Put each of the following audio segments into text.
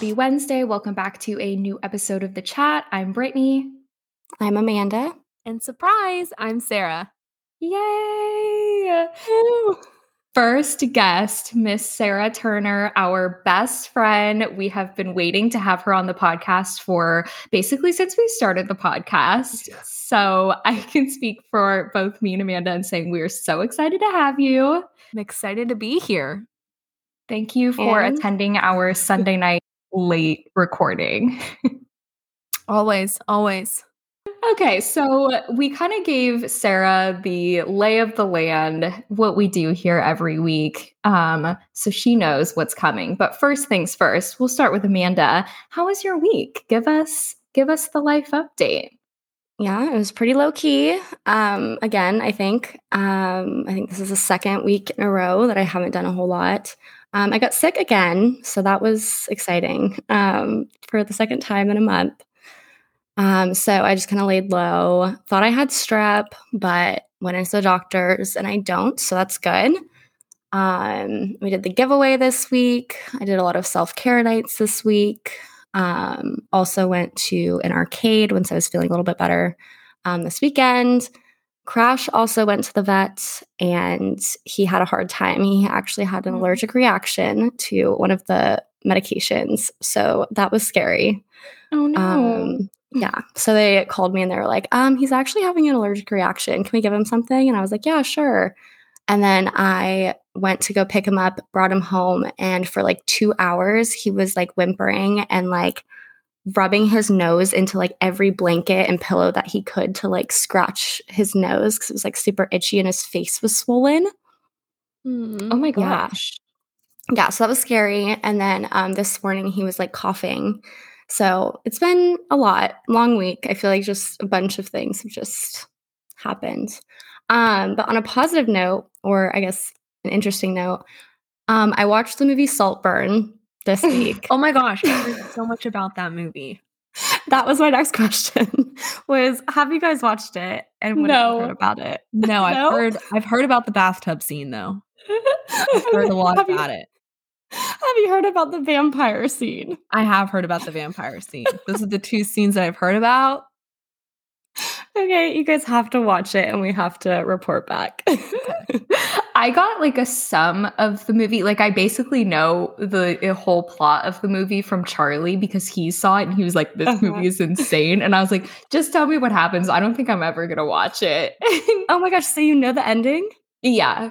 Happy Wednesday. Welcome back to a new episode of The Chat. I'm Brittney. I'm Amanda. And surprise, I'm Sarah. Yay! First guest, Miss Sarah Turner, our best friend. We have been waiting to have her on the podcast for basically since we started the podcast. So I can speak for both me and Amanda and saying we are so excited to have you. I'm excited to be here. Thank you for And- attending our Sunday night late recording. Always, always. Okay, so we kind of gave Sarah the lay of the land, what we do here every week, um, so she knows what's coming. But first things first, we'll start with Amanda. How was your week? Give us give us the life update. Yeah, it was pretty low key. Um, again, I think um, I think this is the second week in a row that I haven't done a whole lot. Um, I got sick again, so that was exciting um, for the second time in a month. Um, so I just kind of laid low. Thought I had strep, but went into the doctors and I don't, so that's good. Um, we did the giveaway this week. I did a lot of self care nights this week. Um, also went to an arcade once I was feeling a little bit better um, this weekend. Crash also went to the vet and he had a hard time. He actually had an Mm. allergic reaction to one of the medications. So that was scary. Oh no. Um, yeah. So they called me and they were like, um, he's actually having an allergic reaction. Can we give him something? And I was like, yeah, sure. And then I went to go pick him up, brought him home, and for like two hours, he was like whimpering and like rubbing his nose into like every blanket and pillow that he could to like scratch his nose because it was like super itchy and his face was swollen. oh my yeah. gosh. yeah, so that was scary. And then um, this morning he was like coughing. So it's been a lot, long week. I feel like just a bunch of things have just happened. Um, but on a positive note, or I guess an interesting note, um, I watched the movie Saltburn this week. Oh my gosh, I heard so much about that movie. that was my next question. Was have you guys watched it and what have you heard about it? No, I've No? heard I've heard about the bathtub scene though. I've heard a lot Have you- about it. Have you heard about the vampire scene? I have heard about the vampire scene. Those are the two scenes that I've heard about. Okay, you guys have to watch it and we have to report back. I got like a sum of the movie. Like I basically know the uh, whole plot of the movie from Charlie because he saw it and he was like, "This Uh-huh. movie is insane." And I was like, "Just tell me what happens. I don't think I'm ever gonna watch it." oh my gosh, so you know the ending? yeah.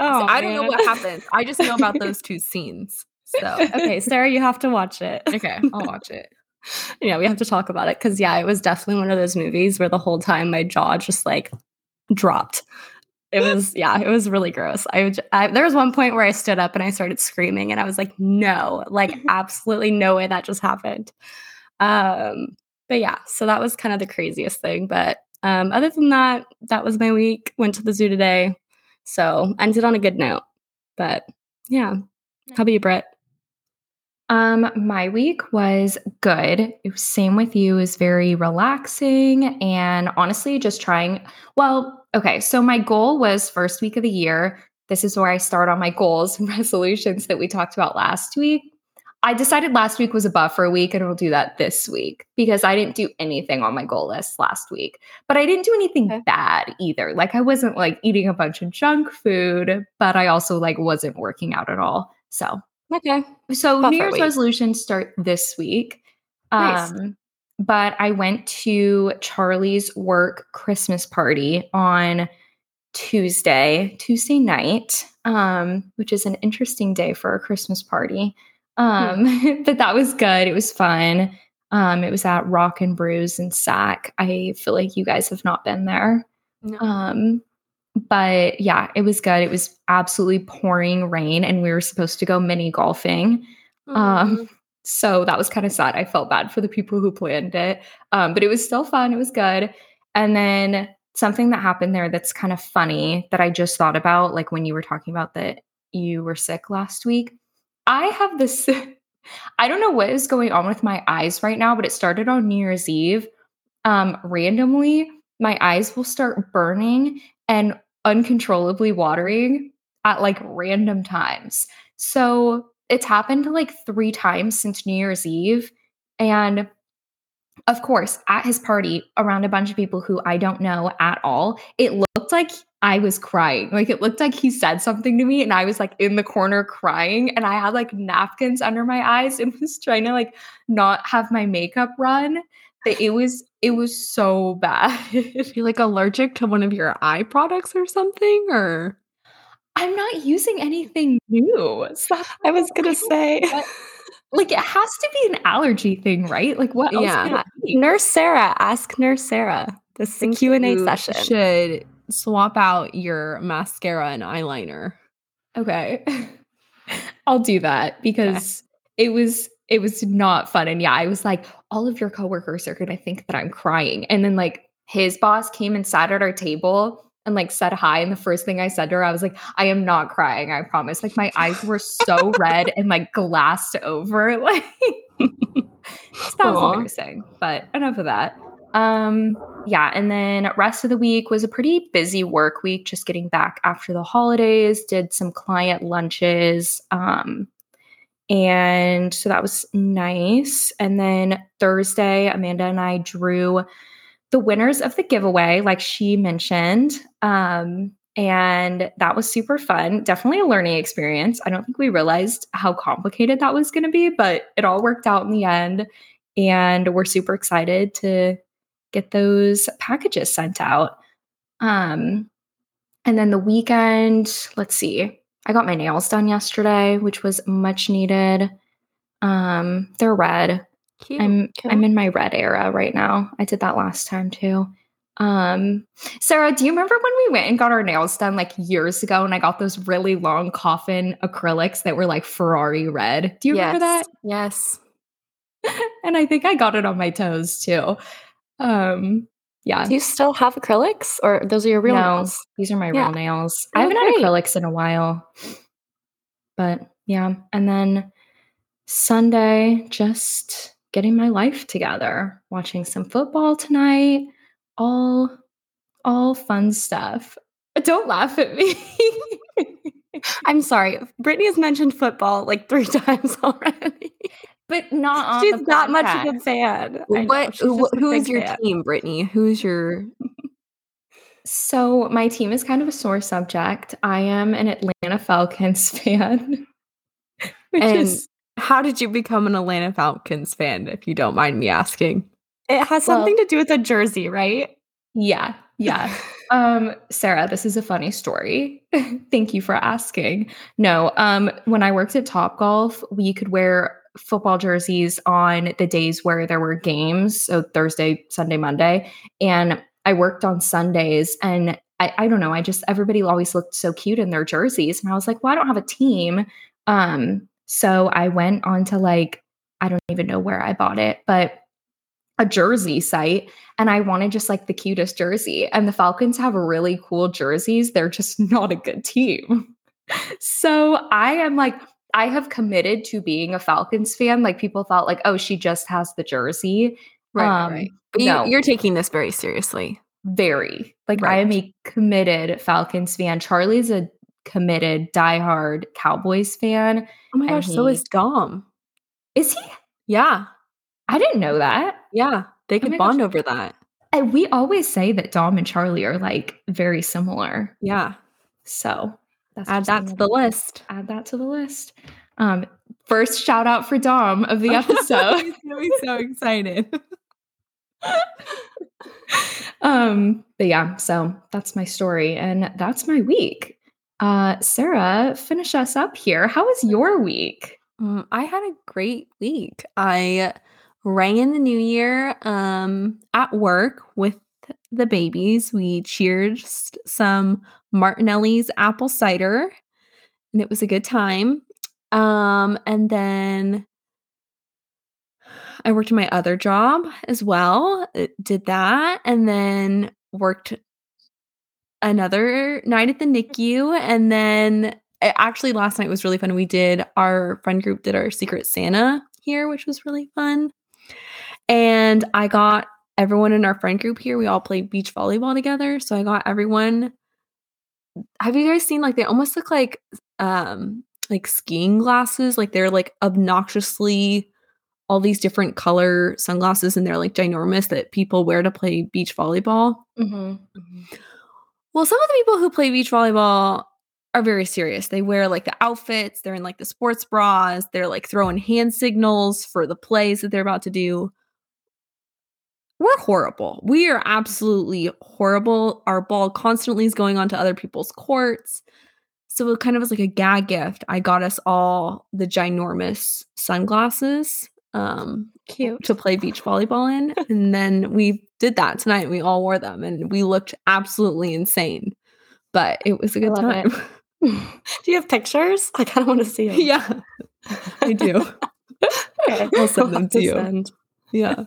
Oh, I don't know what happens. I just know about those two scenes. So okay, Sarah, you have to watch it. okay, I'll watch it. yeah, we have to talk about it because yeah, it was definitely one of those movies where the whole time my jaw just like dropped. It was yeah, it was really gross. I, would- I there was one point where I stood up and I started screaming and I was like, no, like absolutely no way that just happened. Um, but yeah, so that was kind of the craziest thing. But um, other than that, that was my week. Went to the zoo today, so ended on a good note. But yeah, how about you, Britt? Um, my week was good. It was same with you. It was very relaxing and honestly just trying. Well, okay. So my goal was first week of the year. This is where I start on my goals and resolutions that we talked about last week. I decided last week was a buffer week and we'll do that this week because I didn't do anything on my goal list last week. But I didn't do anything Okay. bad either. Like I wasn't like eating a bunch of junk food, but I also like wasn't working out at all. So Okay. so Buffer New Year's week. resolutions start this week. Nice. Um, but I went to Charlie's work Christmas party on Tuesday, Tuesday night, um, which is an interesting day for a Christmas party. Um, but that was good. It was fun. Um, it was at Rock and Brews in Sac. I feel like you guys have not been there. No. Um, but yeah, it was good. It was absolutely pouring rain, and we were supposed to go mini golfing. Um, so that was kind of sad. I felt bad for the people who planned it, um, but it was still fun. It was good. And then something that happened there that's kind of funny that I just thought about, like when you were talking about that you were sick last week. I have this. I don't know what is going on with my eyes right now, but it started on New Year's Eve. Um, randomly, my eyes will start burning and uncontrollably watering at like random times. So it's happened like three times since New Year's Eve. And of course, at his party, around a bunch of people who I don't know at all, it looked like I was crying. Like it looked like he said something to me and I was like in the corner crying and I had like napkins under my eyes and was trying to like not have my makeup run. It was it was so bad. you like allergic to one of your eye products or something or I'm not using anything new. So I was gonna say like it has to be an allergy thing, right? Like what else? Yeah. Nurse Sarah, ask Nurse Sarah. This is a Q&A session. Should swap out your mascara and eyeliner. Okay. I'll do that because okay. it was it was not fun. And yeah, I was like, all of your coworkers are gonna think that I'm crying. And then like his boss came and sat at our table and like said hi. And the first thing I said to her, I was like, I am not crying, I promise. Like my eyes were so red and like glassed over. Like that was embarrassing. But enough of that. Um, yeah, and then rest of the week was a pretty busy work week, just getting back after the holidays, did some client lunches. Um, and so that was nice. And then Thursday, Amanda and I drew the winners of the giveaway, like she mentioned. Um, and that was super fun. Definitely a learning experience. I don't think we realized how complicated that was going to be, but it all worked out in the end. And we're super excited to get those packages sent out. Um, and then the weekend, let's see, I got my nails done yesterday, which was much needed. Um, they're red. Cute. I'm I'm in my red era right now. I did that last time too. Um, Sarah, do you remember when we went and got our nails done like years ago and I got those really long coffin acrylics that were like Ferrari red? Do you yes. remember that? Yes. and I think I got it on my toes too. Um, yeah. Do you still have acrylics or those are your real no, nails? These are my yeah. real nails. Oh, I haven't great. had acrylics in a while. But yeah. And then Sunday, just getting my life together, watching some football tonight, all all fun stuff. Don't laugh at me. I'm sorry. Brittney has mentioned football like three times already. But not She's not much of a fan. What who is your fan. team, Brittney? Who's your So my team is kind of a sore subject. I am an Atlanta Falcons fan. Which and is how did you become an Atlanta Falcons fan, if you don't mind me asking? It has something well, to do with a jersey, right? Yeah. Yeah. um, Sarah, this is a funny story. Thank you for asking. No, um, when I worked at Top Golf, we could wear football jerseys on the days where there were games. So Thursday, Sunday, Monday. And I worked on Sundays and I, I don't know, I just everybody always looked so cute in their jerseys. And I was like, well, I don't have a team. Um, so I went on to like, I don't even know where I bought it, but a jersey site and I wanted just like the cutest jersey. And the Falcons have really cool jerseys. They're just not a good team. so I am like, I have committed to being a Falcons fan. Like people thought, like, oh, she just has the jersey. Right. Um, right. But no. you, are taking this very seriously. Very. Like right. I am a committed Falcons fan. Charlie's a committed diehard Cowboys fan. Oh my gosh, he, so is Dom. Is he? Yeah. I didn't know that. Yeah. They oh could oh bond gosh. over that. And we always say that Dom and Charlie are like very similar. Yeah. So that's add that to the list. Add that to the list. Um, first shout out for Dom of the episode. He's so excited. um, but yeah, so that's my story and that's my week. Uh, Sarah, finish us up here. How was your week? Um, I had a great week. I rang in the new year um, at work with the babies. We cheered some Martinelli's apple cider, and it was a good time. Um, and then I worked my other job as well. Uh, did that, and then worked another night at the NICU, and then actually last night was really fun. We did our friend group did our Secret Santa here, which was really fun. And I got everyone in our friend group here. We all played beach volleyball together. So I got everyone. Have you guys seen like they almost look like um like skiing glasses. Like they're like obnoxiously all these different color sunglasses and they're like ginormous that people wear to play beach volleyball. Mm-hmm. Well, some of the people who play beach volleyball are very serious. They wear like the outfits, they're in like the sports bras, they're like throwing hand signals for the plays that they're about to do. We're horrible. We are absolutely horrible. Our ball constantly is going onto other people's courts. So it kind of was like a gag gift. I got us all the ginormous sunglasses um Cute. to play beach volleyball in. and then we did that tonight. We all wore them and we looked absolutely insane. But it was a good time. Do you have pictures? I kind of want to see them. yeah. I do. Okay. I'll send them have to you. send. Yeah.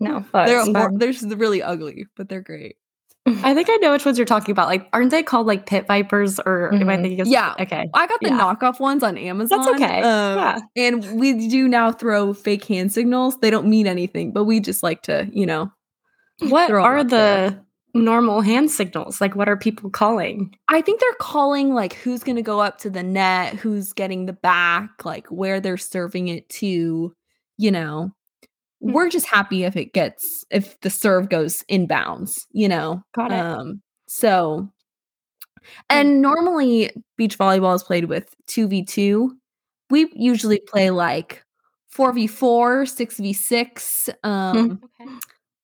No, but They're fun. they're really ugly, but they're great. I think I know which ones you're talking about. Like, aren't they called like pit vipers or am I Mhm. thinking of Yeah. Okay. I got the Yeah. knockoff ones on Amazon. That's okay. um, Yeah. And we do now throw fake hand signals. They don't mean anything, but we just like to, you know, What all the there. normal hand signals? Like, what are people calling? I think they're calling like who's going to go up to the net, who's getting the back, like where they're serving it to, you know. We're just happy if it gets if the serve goes inbounds, you know. Got it. Um so and normally beach volleyball is played with 2v2. We usually play like 4v4, 6v6. Um Okay.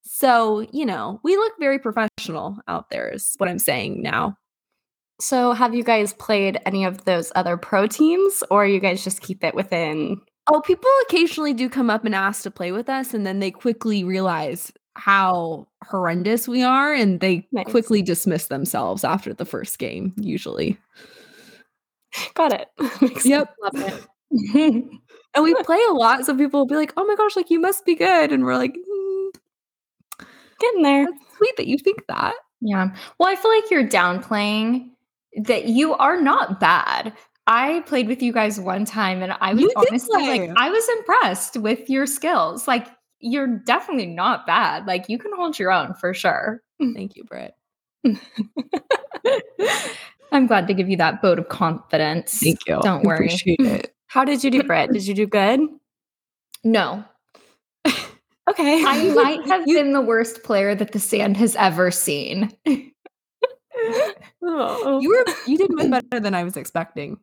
so, you know, we look very professional out there is what I'm saying now. So, have you guys played any of those other pro teams, or you guys just keep it within? Oh, people occasionally do come up and ask to play with us, and then they quickly realize how horrendous we are, and they Nice. quickly dismiss themselves after the first game, usually. Got it. Yep. It. And we play a lot, so people will be like, oh my gosh, like you must be good. And we're like, "Mm, Getting there. sweet that you think that. Yeah. Well, I feel like you're downplaying that you are not bad. I played with you guys one time and I was You honestly like. I was impressed with your skills. Like you're definitely not bad. Like you can hold your own for sure. Thank you, Britt. I'm glad to give you that vote of confidence. Thank you. Don't worry. Appreciate it. How did you do, Britt? Did you do good? No. Okay. I might have You- been the worst player that the sand has ever seen. Oh, oh. You were you did much better than I was expecting.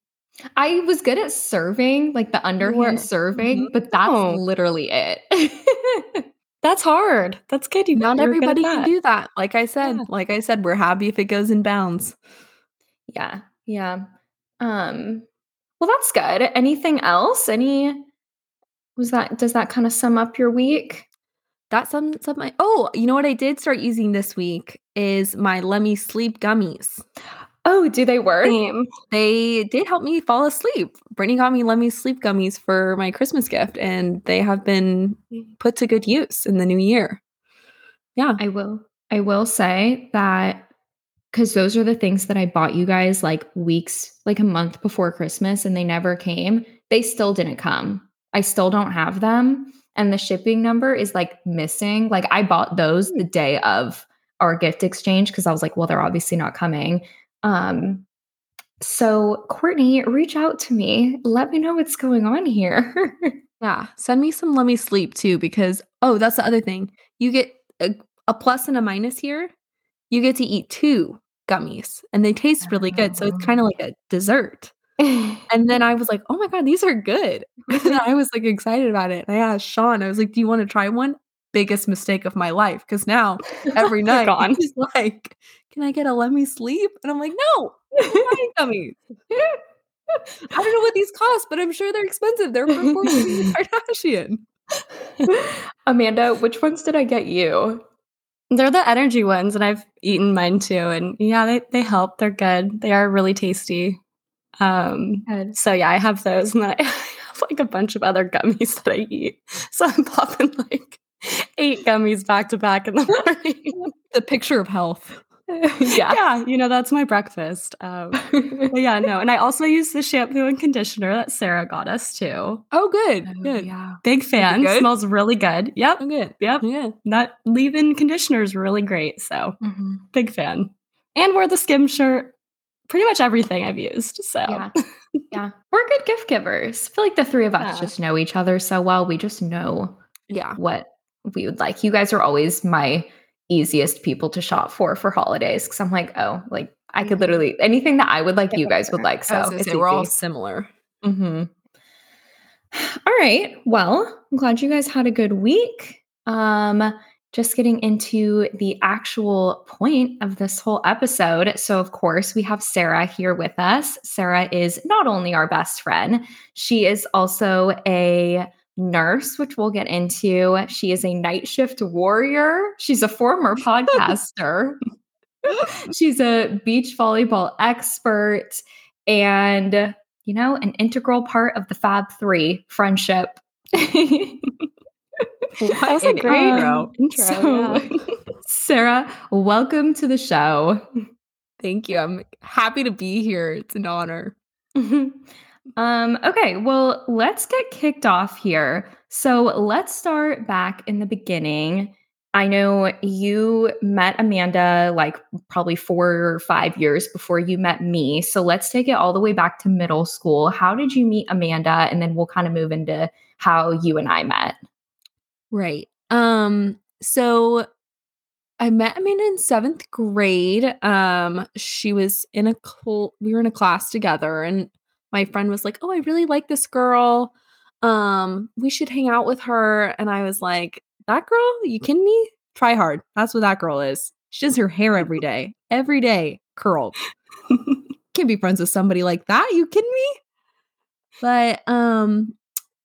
I was good at serving, like the underhand serving, Mhm. but that's Oh. literally it. That's hard. That's good. You Not you were good at everybody can do that. Like I said, Yeah. like I said, we're happy if it goes in bounds. yeah, yeah. Um, well, that's good. Anything else? Any was that? Does that kind of sum up your week? That's some some my oh, you know what I did start using this week is my Let Me Sleep gummies. Oh, do they work? Same. They did help me fall asleep. Brittney got me Let Me Sleep gummies for my Christmas gift, and they have been mm. put to good use in the new year. Yeah. I will. I will say that because those are the things that I bought you guys like weeks, like a month before Christmas, and they never came. They still didn't come. I still don't have them. And the shipping number is like missing. Like I bought those the mm. day of our gift exchange because I was like, well, they're obviously not coming. Um, so Kourtney, reach out to me. Let me know what's going on here. Yeah. Send me some Let Me Sleep too, because oh, that's the other thing. You get a, a plus and a minus here. You get to eat two gummies and they taste really good. So it's kind of like a dessert. And then I was like, oh my God, these are good. and I was like excited about it. And I asked Sean, I was like, do you want to try one? Biggest mistake of my life. Cause now every night gone. he's like, can I get a let me sleep? And I'm like, no, gummies. I don't know what these cost, but I'm sure they're expensive. They're Kourtney Kardashian. Amanda, which ones did I get you? They're the energy ones, and I've eaten mine too. And yeah, they, they help. They're good. They are really tasty. Um, Good. so yeah, I have those, and then I have like a bunch of other gummies that I eat. So I'm popping like eight gummies back to back in the morning. The picture of health. yeah. yeah, you know that's my breakfast. Um, yeah, no, and I also use the shampoo and conditioner that Sarah got us too. Oh, good. Oh, good. Yeah. Big fan. good? Smells really good. Yep. Oh, good. Yep. Yeah. That leave-in conditioner is really great. So Mhm. big fan. And wear the skim shirt. Pretty much everything I've used. So Yeah. yeah. We're good gift givers. I feel like the three of us Yeah. just know each other so well. We just know Yeah. what we would like. You guys are always my easiest people to shop for for holidays because I'm like, oh, like I could Mhm. literally anything that I would like, you guys would like. So I was it's say, we're all similar. hmm All right. Well, I'm glad you guys had a good week. Um, just getting into the actual point of this whole episode. So, of course, we have Sarah here with us. Sarah is not only our best friend, she is also a nurse, which we'll get into. She is a night shift warrior. She's a former podcaster. She's a beach volleyball expert and, you know, an integral part of the Fab Three friendship. That was a great intro. intro. So- yeah. Sarah, welcome to the show. Thank you. I'm happy to be here. It's an honor. Um, okay, well, let's get kicked off here. So let's start back in the beginning. I know you met Amanda like probably four or five years before you met me. So let's take it all the way back to middle school. How did you meet Amanda? And then we'll kind of move into how you and I met. Right. Um, so I met Amanda in seventh grade. Um, she was in a cl- we were in a class together, and my friend was like, Oh, I really like this girl. Um, we should hang out with her. And I was like, That girl? You kidding me? Try hard. That's what that girl is. She does her hair every day, every day, curled. Can't be friends with somebody like that. You kidding me? But um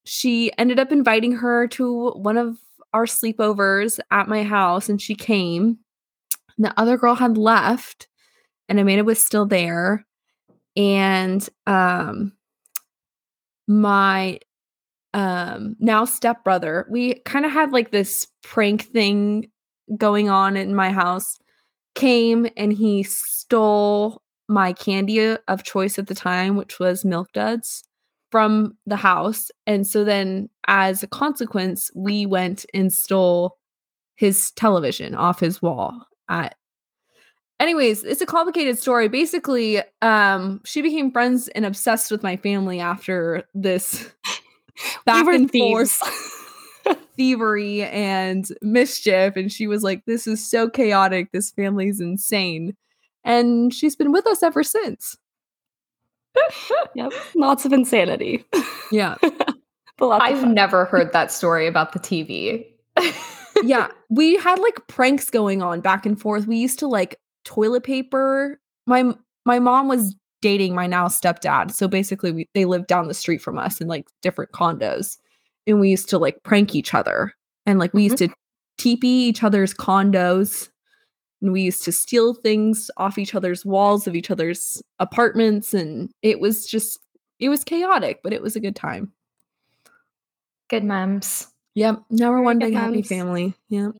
she ended up inviting her to one of our sleepovers at my house and she came. And the other girl had left and Amanda was still there. And um my um now stepbrother, we kind of had like this prank thing going on in my house. Came and he stole my candy of choice at the time, which was Milk Duds from the house. And so then, as a consequence, we went and stole his television off his wall at anyways it's a complicated story basically um she became friends and obsessed with my family after this back we and thieves. forth thievery and mischief and she was like this is so chaotic this family's insane and she's been with us ever since yep. Lots of insanity. yeah but lots I've fun. never heard that story about the TV. yeah, we had like pranks going on back and forth. We used to like toilet paper. My my mom was dating my now stepdad, so basically we, they lived down the street from us in like different condos, and we used to like prank each other, and like we used mm-hmm. to teepee each other's condos, and we used to steal things off each other's walls of each other's apartments, and it was just it was chaotic, but it was a good time. Good memes. Yep, now we're one big happy family. Yep.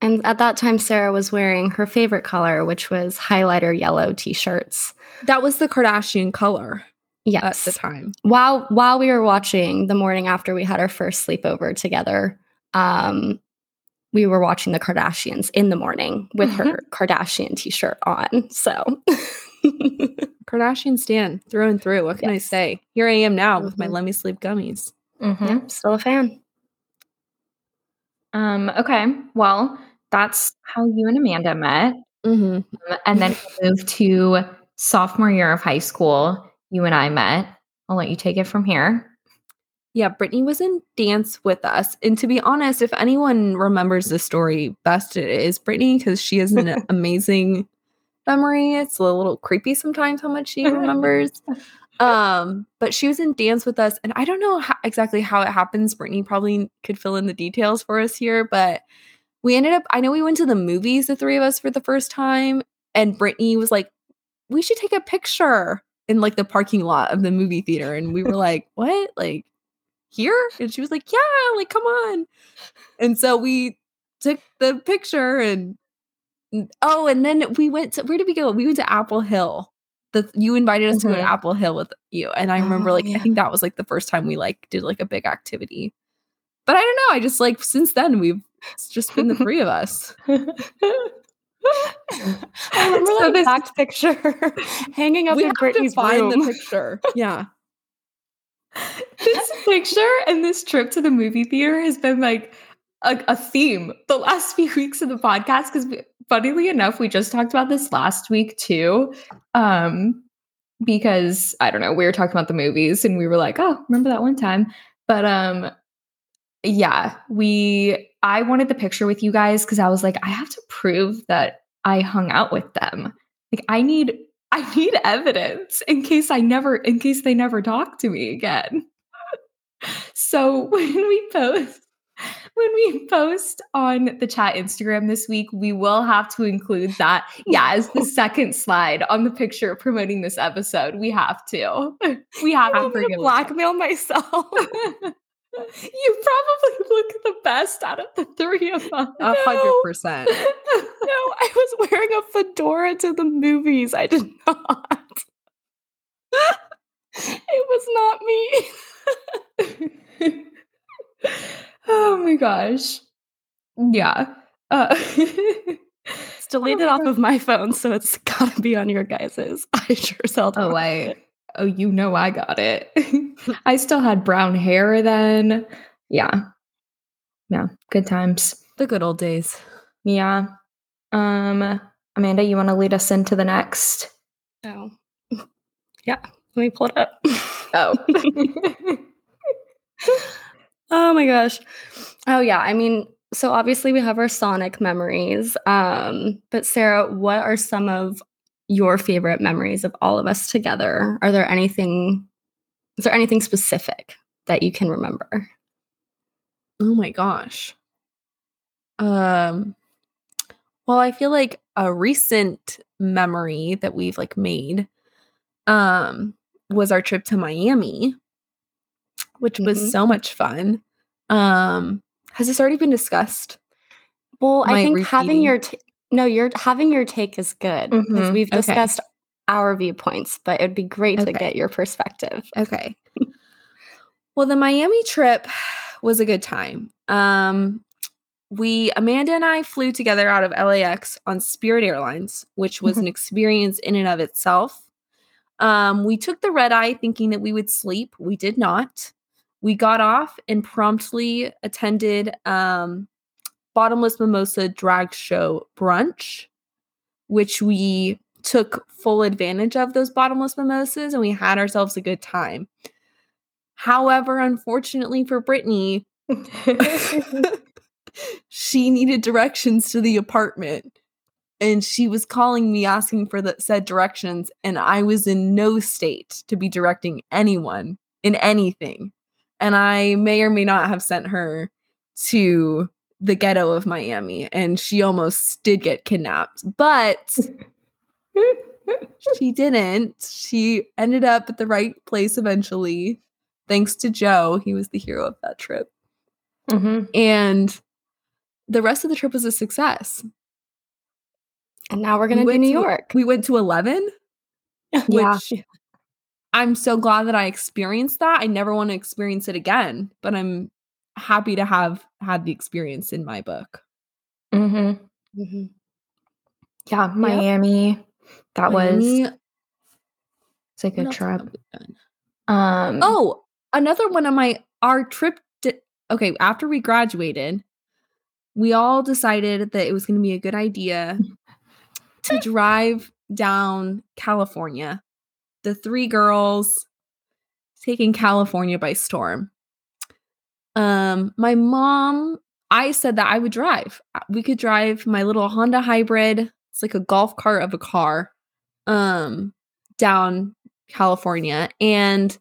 And at that time, Sarah was wearing her favorite color, which was highlighter yellow t-shirts. That was the Kardashian color Yes. at the time. while while we were watching the morning after we had our first sleepover together, um, we were watching the Kardashians in the morning with her Kardashian t-shirt on. So Kardashian stan through and through. What can I say? Here I am now with my Mhm. Let Me Sleep gummies. Mhm. yeah, still a fan. Um, okay. Well, that's how you and Amanda met. Mm-hmm. Um, and then we moved to sophomore year of high school. You and I met. I'll let you take it from here. Yeah, Brittney was in dance with us. And to be honest, if anyone remembers the story best, it is Brittney because she has an amazing memory. It's a little creepy sometimes how much she remembers. Um, but she was in dance with us, and I don't know how, exactly how it happens. Brittney probably could fill in the details for us here, but we ended up. I know we went to the movies, the three of us, for the first time, and Brittney was like, "We should take a picture." In like the parking lot of the movie theater, and we were like, "What? Like here?" And she was like, "Yeah, like come on." And so we took the picture, and oh, and then we went to where did we go? We went to Apple Hill the you invited us to go to Mhm. Apple Hill with you, and I remember Oh, like yeah. I think that was like the first time we like did like a big activity. But I don't know. I just like since then we've it's just been the three of us. I remember So this- exact picture hanging up in Brittney's find room. the picture. Yeah. this picture and this trip to the movie theater has been like a, a theme the last few weeks of the podcast because funnily enough we just talked about this last week too um because i don't know we were talking about the movies and we were like oh remember that one time but um yeah we i wanted the picture with you guys because i was like i have to prove that i hung out with them like i need i need evidence in case i never in case they never talk to me again so when we post when we post on the chat Instagram this week, we will have to include that. Yeah, as the second slide on the picture promoting this episode. We have to. We have to I'm bring it blackmail myself. You probably look the best out of the three of us. A hundred percent. no, I was wearing a fedora to the movies. I did not. it was not me. oh my gosh. Yeah. Uh, It's deleted off of my phone, so it's gotta be on your guys's. I sure seldom. oh, I. Oh, you know I got it. I still had brown hair then. Yeah. Yeah. Good times. The good old days. Yeah. Um, Amanda, you want to lead us into the next? Oh. Yeah, let me pull it up. Oh. Oh my gosh. Oh yeah, I mean, so obviously we have our Sonic memories. Um, but Sarah, what are some of your favorite memories of all of us together? Are there anything is there anything specific that you can remember? Oh my gosh. Um well, I feel like a recent memory that we've like made um was our trip to Miami, which was Mhm. so much fun. Um has this already been discussed? Well, Am I think having your t- no, your having your take is good because Mhm, we've okay. discussed our viewpoints, but it'd be great to get your perspective. Okay. well, the Miami trip was a good time. Um we Amanda and I flew together out of LAX on Spirit Airlines, which was an experience in and of itself. Um, we took the red eye thinking that we would sleep. We did not. We got off and promptly attended um, Bottomless Mimosa Drag Show brunch, which we took full advantage of those bottomless mimosas and we had ourselves a good time. However, unfortunately for Brittany, she needed directions to the apartment and she was calling me asking for the said directions and i was in no state to be directing anyone in anything and i may or may not have sent her to the ghetto of miami and she almost did get kidnapped but she didn't she ended up at the right place eventually thanks to joe he was the hero of that trip Mhm. and the rest of the trip was a success. And now we're We gonna do New York. We went to 11, Yeah. which I'm so glad that I experienced that. I never want to experience it again, but I'm happy to have had the experience in my book. Mhm. Mhm. Yeah. Miami. That was Miami, it's a good trip. have we done? Um, Oh, another one of my our trip di- okay, after we graduated, we all decided that it was going to be a good idea to drive down California. The three girls taking California by storm. Um my mom I said that I would drive. Uh, We could drive my little Honda hybrid. It's like a golf cart of a car. Um down California and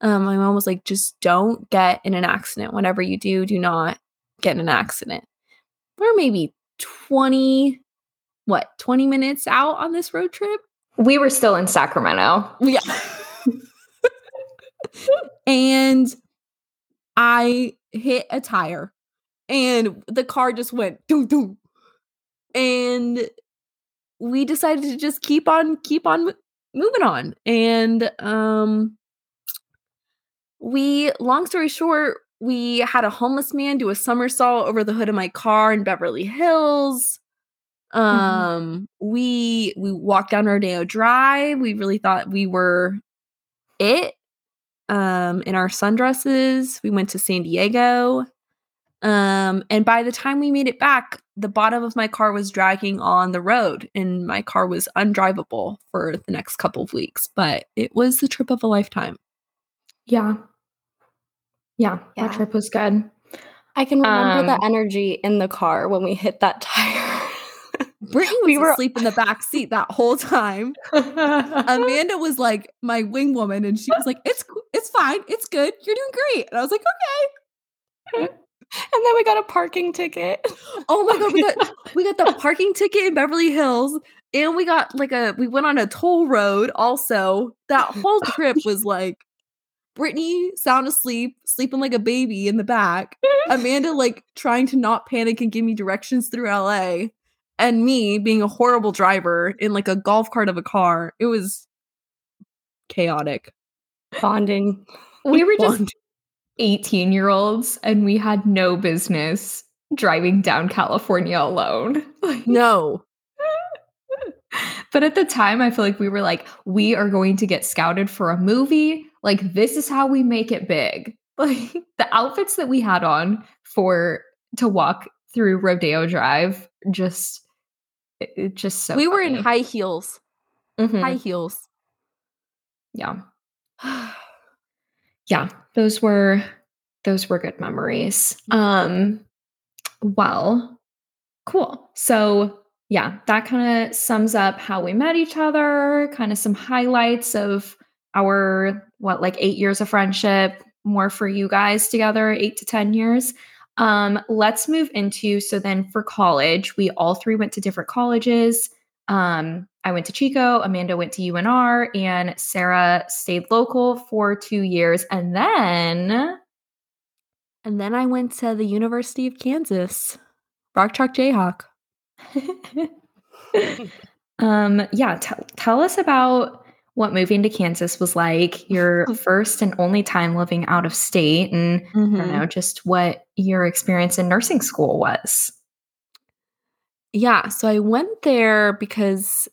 um, my mom was like, just don't get in an accident. Whenever you do, do not get in an accident. We're maybe 20, what, 20 minutes out on this road trip? we were still in Sacramento. Yeah. and I hit a tire and the car just went doo doo. And we decided to just keep on keep on moving on. And um we long story short, we had a homeless man do a somersault over the hood of my car in Beverly Hills. Mm-hmm. Um, mm-hmm. we we walked down Rodeo Drive. We really thought we were it. Um, in our sundresses, we went to San Diego. Um, and by the time we made it back, the bottom of my car was dragging on the road and my car was undrivable for the next couple of weeks. But it was the trip of a lifetime. Yeah. Yeah, yeah. that trip was good. I can remember um, the energy in the car when we hit that tire. Brittney was we were asleep in the back seat that whole time. Amanda was like my wing woman, and she was like, "It's it's fine, it's good, you're doing great." And I was like, "Okay." And then we got a parking ticket. Oh my god, we got we got the parking ticket in Beverly Hills, and we got like a we went on a toll road. Also, that whole trip was like Brittney sound asleep, sleeping like a baby in the back. Amanda like trying to not panic and give me directions through LA and me being a horrible driver in like a golf cart of a car. It was chaotic. Bonding. We were just 18 year olds and we had no business driving down California alone. no. but at the time, I feel like we were like, we are going to get scouted for a movie. Like, this is how we make it big. Like, the outfits that we had on for to walk through Rodeo Drive just it, it just so we funny. were in high heels mm-hmm. high heels yeah yeah those were those were good memories. Um well cool. So yeah that kind of sums up how we met each other kind of some highlights of our what like eight years of friendship more for you guys together eight to ten years. Um, let's move into so then for college, we all three went to different colleges. Um, I went to Chico, Amanda went to UNR, and Sarah stayed local for two years. And then and then I went to the University of Kansas, Rock Chalk Jayhawk. um, yeah, t- tell us about what moving to Kansas was like, your first and only time living out of state, and mm-hmm. I don't mm-hmm. know, just what your experience in nursing school was. Yeah, so I went there because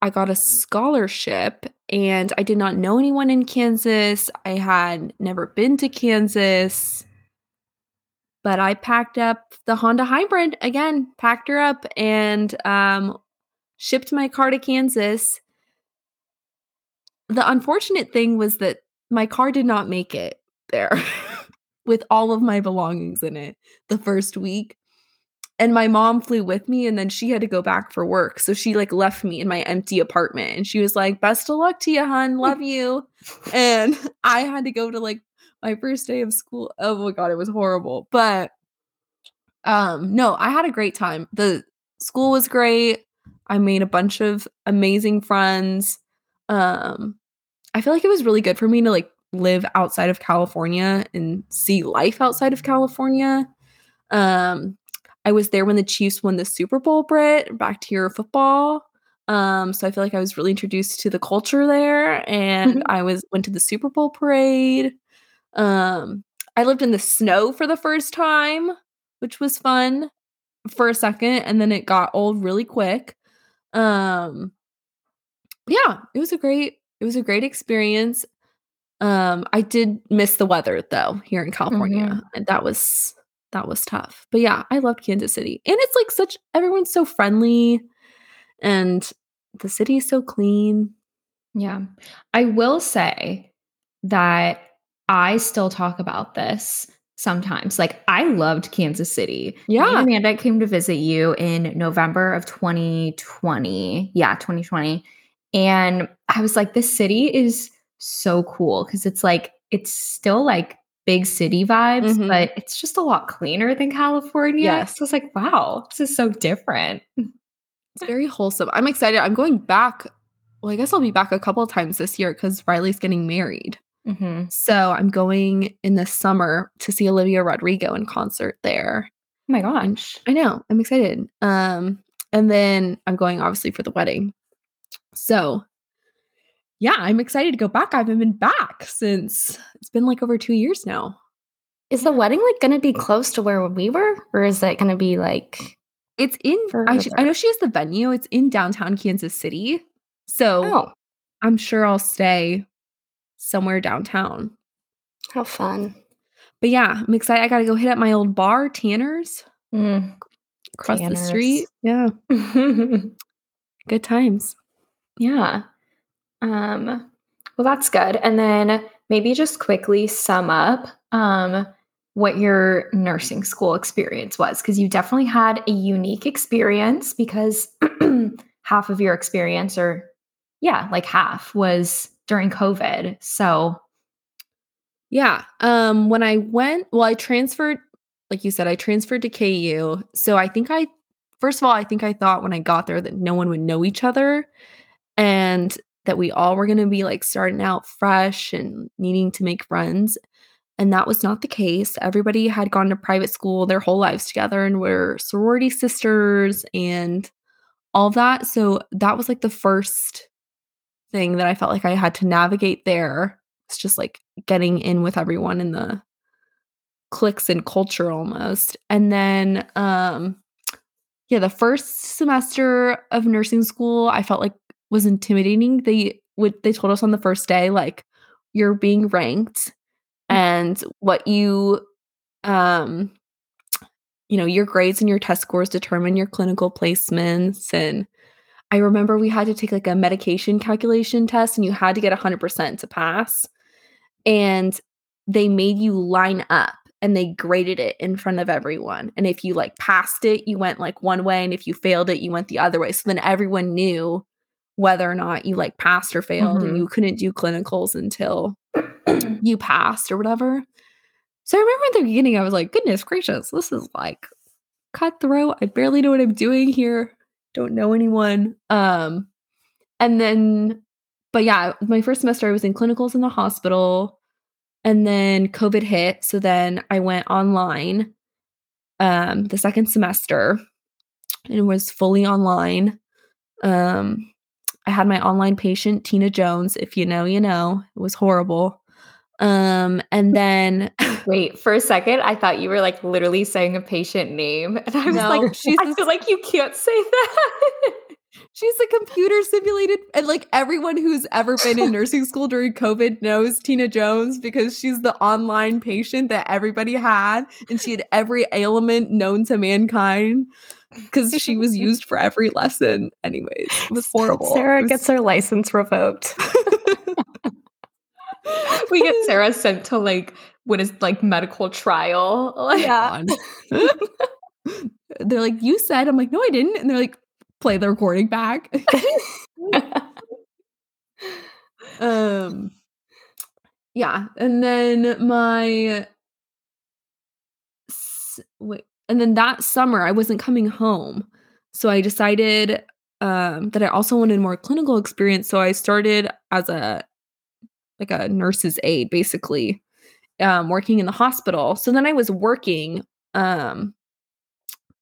I got a scholarship and I did not know anyone in Kansas. I had never been to Kansas. But I packed up the Honda Hybrid again, packed her up and um, shipped my car to Kansas the unfortunate thing was that my car did not make it there with all of my belongings in it the first week. And my mom flew with me and then she had to go back for work. So she like left me in my empty apartment and she was like, Best of luck to you, hun. Love you. and I had to go to like my first day of school. Oh my god, it was horrible. But um no, I had a great time. The school was great. I made a bunch of amazing friends. Um I feel like it was really good for me to like live outside of California and see life outside of California. Um, I was there when the Chiefs won the Super Bowl, Brit, back to your football. Um, so I feel like I was really introduced to the culture there and mm-hmm. I was went to the Super Bowl parade. Um, I lived in the snow for the first time, which was fun for a second, and then it got old really quick. Um, yeah, it was a great it was a great experience. Um, I did miss the weather though here in California, mm-hmm. and that was that was tough. But yeah, I loved Kansas City, and it's like such everyone's so friendly, and the city is so clean. Yeah, I will say that I still talk about this sometimes. Like I loved Kansas City. Yeah. Amanda came to visit you in November of 2020. Yeah, 2020. And I was like, this city is so cool because it's like, it's still like big city vibes, mm-hmm. but it's just a lot cleaner than California. Yes. So I was like, wow, this is so different. It's very wholesome. I'm excited. I'm going back. Well, I guess I'll be back a couple of times this year because Riley's getting married. Mm-hmm. So I'm going in the summer to see Olivia Rodrigo in concert there. Oh my gosh. I know. I'm excited. Um, and then I'm going obviously for the wedding. So, yeah, I'm excited to go back. I haven't been back since it's been like over two years now. Is the wedding like going to be close to where we were, or is it going to be like It's in. I, I, know she has the venue. It's in downtown Kansas City. So oh. I'm sure I'll stay somewhere downtown. How fun! But yeah, I'm excited. I got to go hit up my old bar, Tanner's, mm. across Tanner's. the street. Yeah, good times. Yeah. Um. Well, that's good. And then maybe just quickly sum up um, what your nursing school experience was, because you definitely had a unique experience because half of your experience, or yeah, like half, was during COVID. So, yeah. Um, when I went, well, I transferred, like you said, I transferred to KU. So I think I, first of all, I think I thought when I got there that no one would know each other. And that we all were going to be like starting out fresh and needing to make friends. And that was not the case. Everybody had gone to private school their whole lives together and were sorority sisters and all that. So that was like the first thing that I felt like I had to navigate there. It's just like getting in with everyone in the cliques and culture almost. And then um yeah, the first semester of nursing school, I felt like was intimidating. They would they told us on the first day like you're being ranked and what you um you know your grades and your test scores determine your clinical placements. And I remember we had to take like a medication calculation test and you had to get 100% to pass. And they made you line up and they graded it in front of everyone. And if you like passed it you went like one way and if you failed it you went the other way. So then everyone knew whether or not you like passed or failed mm-hmm. and you couldn't do clinicals until you passed or whatever. So I remember at the beginning, I was like, goodness gracious, this is like cutthroat. I barely know what I'm doing here. Don't know anyone. Um, and then, but yeah, my first semester I was in clinicals in the hospital, and then COVID hit. So then I went online um the second semester and it was fully online. Um I had my online patient, Tina Jones. If you know, you know. It was horrible. Um, and then wait for a second, I thought you were like literally saying a patient name, and I was no, like, she's I feel like you can't say that. she's a computer simulated, and like everyone who's ever been in nursing school during COVID knows Tina Jones because she's the online patient that everybody had, and she had every ailment known to mankind because she was used for every lesson. Anyways, it was horrible. Sarah was- gets her license revoked. we get Sarah sent to like what is like medical trial. yeah. they're like, you said, I'm like, no, I didn't. And they're like, play the recording back. um yeah. And then my wait, and then that summer, I wasn't coming home. So I decided um, that I also wanted more clinical experience. So I started as a like a nurse's aide, basically, um, working in the hospital. So then I was working, um,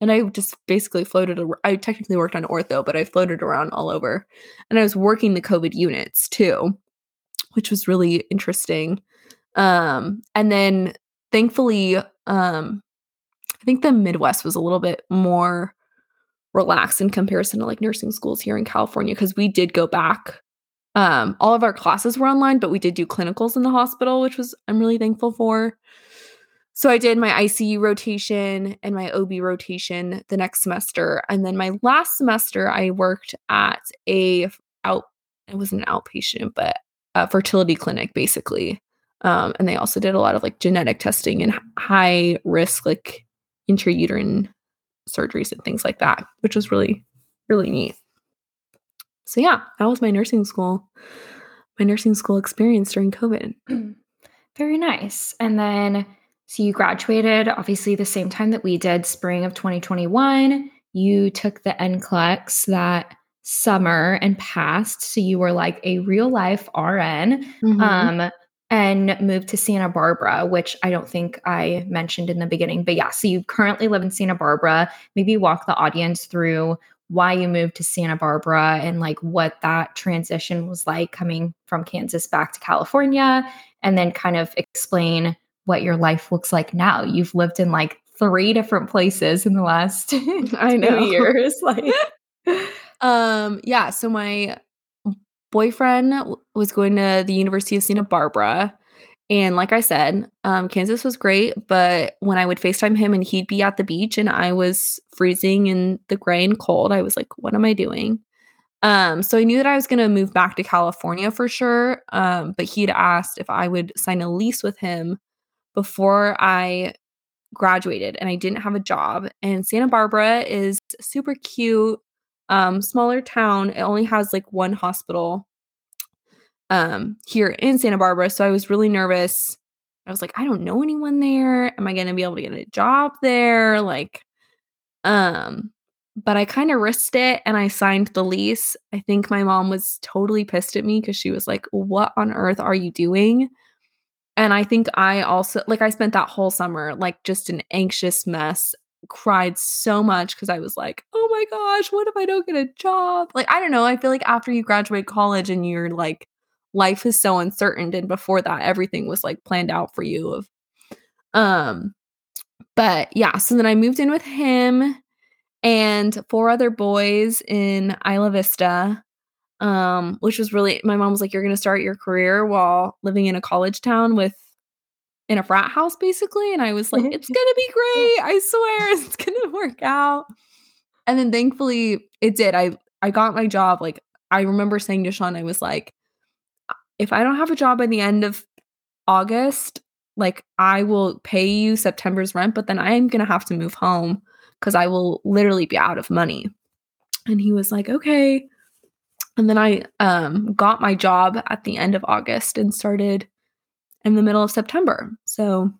and I just basically floated. I technically worked on ortho, but I floated around all over, and I was working the COVID units too, which was really interesting. Um, and then thankfully, um, think the Midwest was a little bit more relaxed in comparison to like nursing schools here in California because we did go back. Um, all of our classes were online, but we did do clinicals in the hospital, which was I'm really thankful for. So I did my ICU rotation and my OB rotation the next semester, and then my last semester I worked at a out. It was an outpatient, but a fertility clinic basically. Um, and they also did a lot of like genetic testing and high risk like intrauterine surgeries and things like that, which was really, really neat. So yeah, that was my nursing school, my nursing school experience during COVID. Very nice. And then so you graduated obviously the same time that we did, spring of 2021. You took the NCLEX that summer and passed. So you were like a real life RN. Mm-hmm. Um, and moved to Santa Barbara, which I don't think I mentioned in the beginning. But yeah, so you currently live in Santa Barbara. Maybe walk the audience through why you moved to Santa Barbara and like what that transition was like coming from Kansas back to California, and then kind of explain what your life looks like now. You've lived in like three different places in the last I know years. Like um yeah, so my boyfriend was going to the University of Santa Barbara. And like I said, um, Kansas was great, but when I would FaceTime him and he'd be at the beach and I was freezing in the gray and cold, I was like, what am I doing? Um, so I knew that I was going to move back to California for sure. Um, but he'd asked if I would sign a lease with him before I graduated and I didn't have a job. And Santa Barbara is super cute, um, smaller town. It only has like one hospital um here in Santa Barbara. So I was really nervous. I was like, I don't know anyone there. Am I gonna be able to get a job there? Like, um, but I kind of risked it and I signed the lease. I think my mom was totally pissed at me because she was like, What on earth are you doing? And I think I also, like, I spent that whole summer like just an anxious mess, cried so much because I was like, Oh my gosh, what if I don't get a job? Like, I don't know. I feel like after you graduate college and you're like, life is so uncertain. And before that, everything was like planned out for you. Of, um, but yeah, so then I moved in with him and four other boys in Isla Vista, um, which was really my mom was like, "You're going to start your career while living in a college town with." In a frat house, basically. And I was like, it's gonna be great. I swear it's gonna work out. And then thankfully it did. I I got my job. Like I remember saying to Sean, I was like, if I don't have a job by the end of August, like I will pay you September's rent, but then I'm going to have to move home because I will literally be out of money. And he was like, okay. And then I um, got my job at the end of August and started in the middle of September. So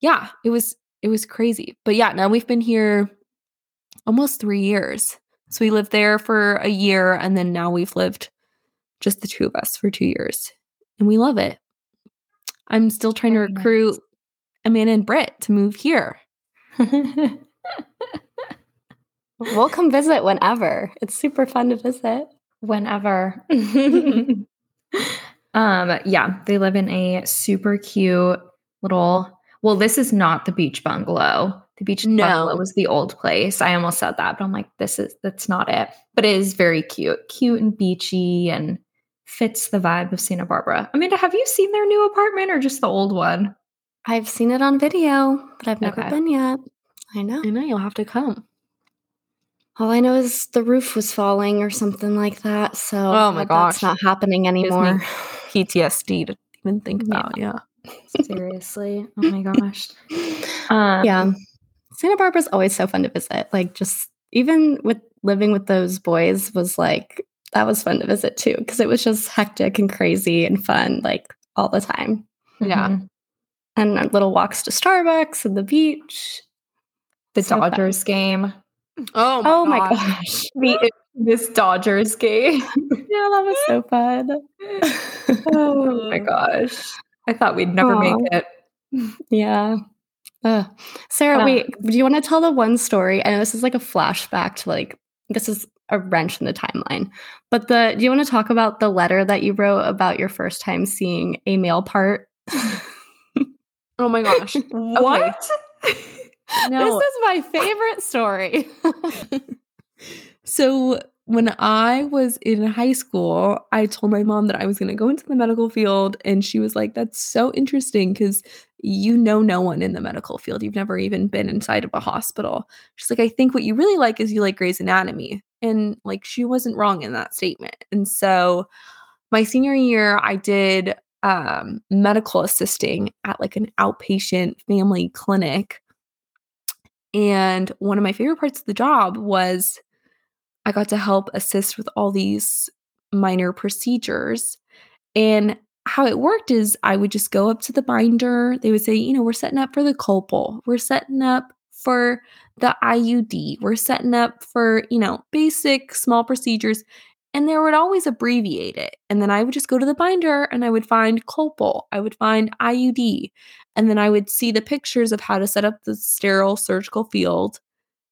yeah, it was it was crazy. But yeah, now we've been here almost 3 years. So we lived there for a year and then now we've lived just the two of us for 2 years. And we love it. I'm still trying Very to recruit nice. Amanda and Britt to move here. we'll come visit whenever. It's super fun to visit. Whenever. um, yeah, they live in a super cute little well, this is not the beach bungalow. The beach no. bungalow was the old place. I almost said that, but I'm like, this is that's not it. But it is very cute, cute and beachy and fits the vibe of Santa Barbara. Amanda, have you seen their new apartment or just the old one? I've seen it on video, but I've never okay. been yet. I know. I know you'll have to come. All I know is the roof was falling or something like that. So oh my gosh, that's not happening anymore. PTSD to even think about. Yeah. yeah. Seriously. Oh my gosh. Um, yeah. Santa Barbara's always so fun to visit. Like just even with living with those boys was like that was fun to visit too because it was just hectic and crazy and fun like all the time. Yeah. Mm-hmm and little walks to Starbucks and the beach. The so Dodgers fun. game. Oh my, oh my gosh. The, this Dodgers game. yeah, that was so fun. oh my gosh. I thought we'd never Aww. make it. Yeah. Uh, Sarah, uh, wait, do you want to tell the one story? I know this is like a flashback to like, this is a wrench in the timeline. But the do you want to talk about the letter that you wrote about your first time seeing a male part? Oh my gosh. what? No. This is my favorite story. so when I was in high school, I told my mom that I was going to go into the medical field. And she was like, that's so interesting because you know no one in the medical field. You've never even been inside of a hospital. She's like, I think what you really like is you like Grey's Anatomy. And like, she wasn't wrong in that statement. And so my senior year, I did um, medical assisting at like an outpatient family clinic. And one of my favorite parts of the job was I got to help assist with all these minor procedures. And how it worked is I would just go up to the binder. They would say, you know, we're setting up for the colpo, we're setting up for the IUD, we're setting up for, you know, basic small procedures and they would always abbreviate it. And then I would just go to the binder and I would find Colpo, I would find IUD, and then I would see the pictures of how to set up the sterile surgical field.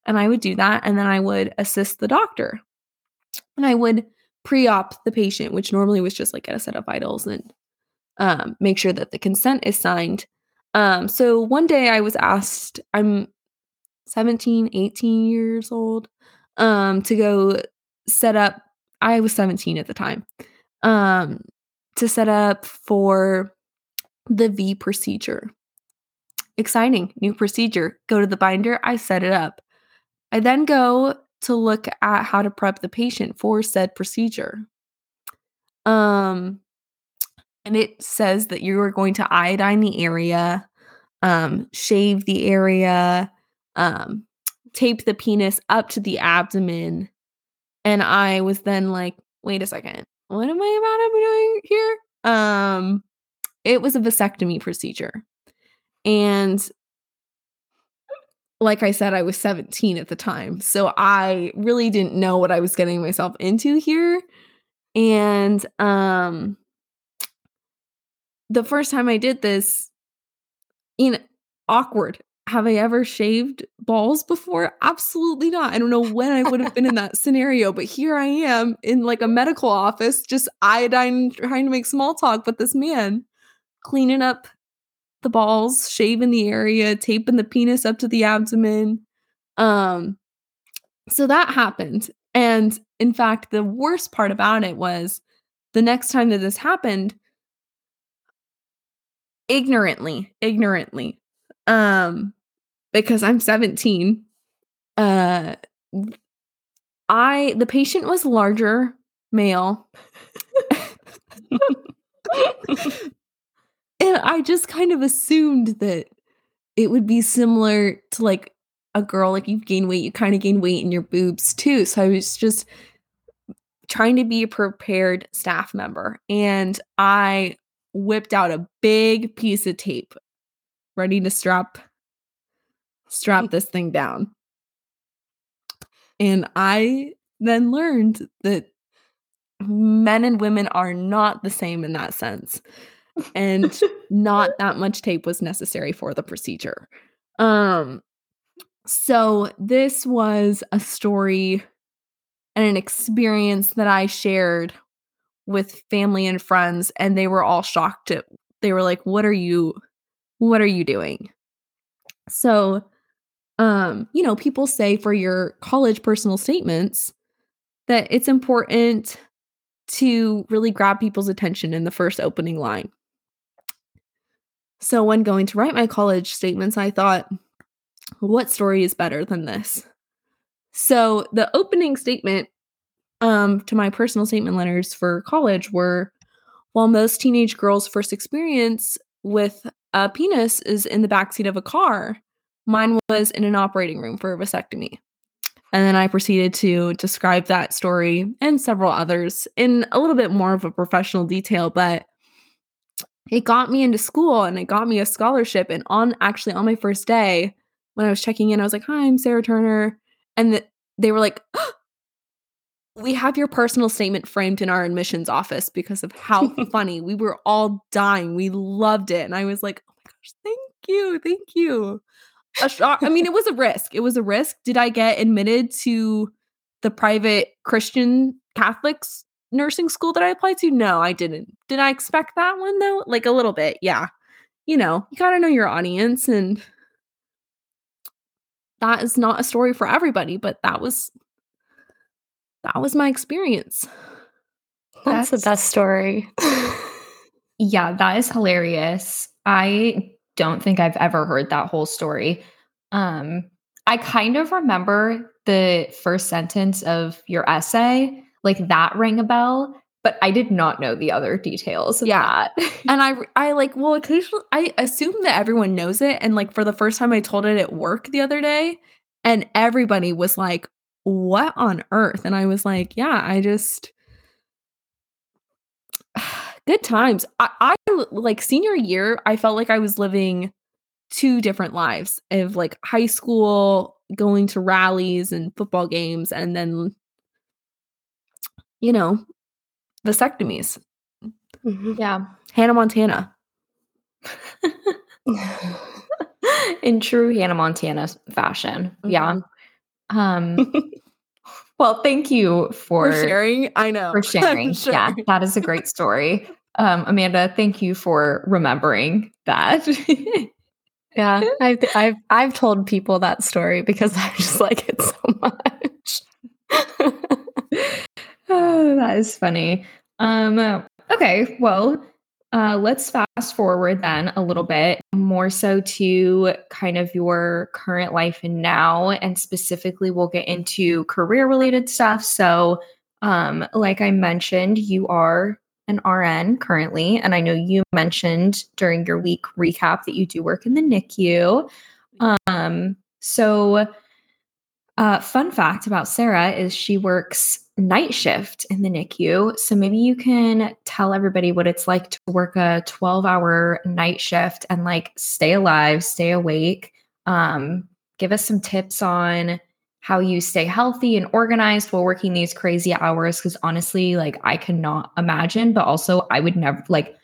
And I would do that. And then I would assist the doctor. And I would pre op the patient, which normally was just like get a set of vitals and um, make sure that the consent is signed. Um, so one day I was asked, I'm 17, 18 years old, um, to go set up. I was 17 at the time. Um, to set up for the V procedure. Exciting, new procedure. Go to the binder, I set it up. I then go to look at how to prep the patient for said procedure. Um, and it says that you are going to iodine the area, um, shave the area, um, tape the penis up to the abdomen. And I was then like, wait a second, what am I about to be doing here? Um, it was a vasectomy procedure. And like I said, I was 17 at the time. So I really didn't know what I was getting myself into here. And um the first time I did this, you know, awkward. Have I ever shaved balls before? Absolutely not. I don't know when I would have been in that scenario, but here I am in like a medical office, just iodine trying to make small talk with this man, cleaning up the balls, shaving the area, taping the penis up to the abdomen. Um, so that happened. And in fact, the worst part about it was the next time that this happened, ignorantly, ignorantly, um, because I'm 17, uh, I, the patient was larger male. and I just kind of assumed that it would be similar to like a girl, like you gain weight, you kind of gain weight in your boobs too. So I was just trying to be a prepared staff member. And I whipped out a big piece of tape ready to strap strap this thing down. And I then learned that men and women are not the same in that sense. And not that much tape was necessary for the procedure. Um so this was a story and an experience that I shared with family and friends and they were all shocked at they were like what are you what are you doing? So um you know people say for your college personal statements that it's important to really grab people's attention in the first opening line. So when going to write my college statements i thought what story is better than this? So the opening statement um, to my personal statement letters for college were while most teenage girls' first experience with a penis is in the backseat of a car, mine was in an operating room for a vasectomy. And then I proceeded to describe that story and several others in a little bit more of a professional detail, but it got me into school and it got me a scholarship. And on actually on my first day, when I was checking in, I was like, Hi, I'm Sarah Turner. And the, they were like, oh, we have your personal statement framed in our admissions office because of how funny we were all dying. We loved it. And I was like, oh my gosh, thank you. Thank you. A shock, I mean, it was a risk. It was a risk. Did I get admitted to the private Christian Catholics nursing school that I applied to? No, I didn't. Did I expect that one though? Like a little bit. Yeah. You know, you got to know your audience and that is not a story for everybody, but that was that was my experience. That's, That's the best story. yeah, that is hilarious. I don't think I've ever heard that whole story. Um, I kind of remember the first sentence of your essay, like that rang a bell, but I did not know the other details yeah. and I I like well occasionally I assume that everyone knows it and like for the first time I told it at work the other day and everybody was like, what on earth? And I was like, yeah, I just good times. I, I like senior year, I felt like I was living two different lives of like high school, going to rallies and football games, and then, you know, vasectomies. Mm-hmm. Yeah. Hannah Montana. In true Hannah Montana fashion. Mm-hmm. Yeah. Um, well, thank you for, for, sharing. I know. For sharing. Sure. Yeah, that is a great story. Um, Amanda, thank you for remembering that. Yeah, I've I've I've told people that story because I just like it so much. oh, that is funny. Um, okay, well, uh, let's fast forward then a little bit more so to kind of your current life and now, and specifically, we'll get into career related stuff. So, um, like I mentioned, you are an RN currently, and I know you mentioned during your week recap that you do work in the NICU. Um, so, uh, fun fact about Sarah is she works night shift in the NICU. So maybe you can tell everybody what it's like to work a 12 hour night shift and like stay alive, stay awake. Um, give us some tips on how you stay healthy and organized while working these crazy hours. Cause honestly, like I cannot imagine, but also I would never like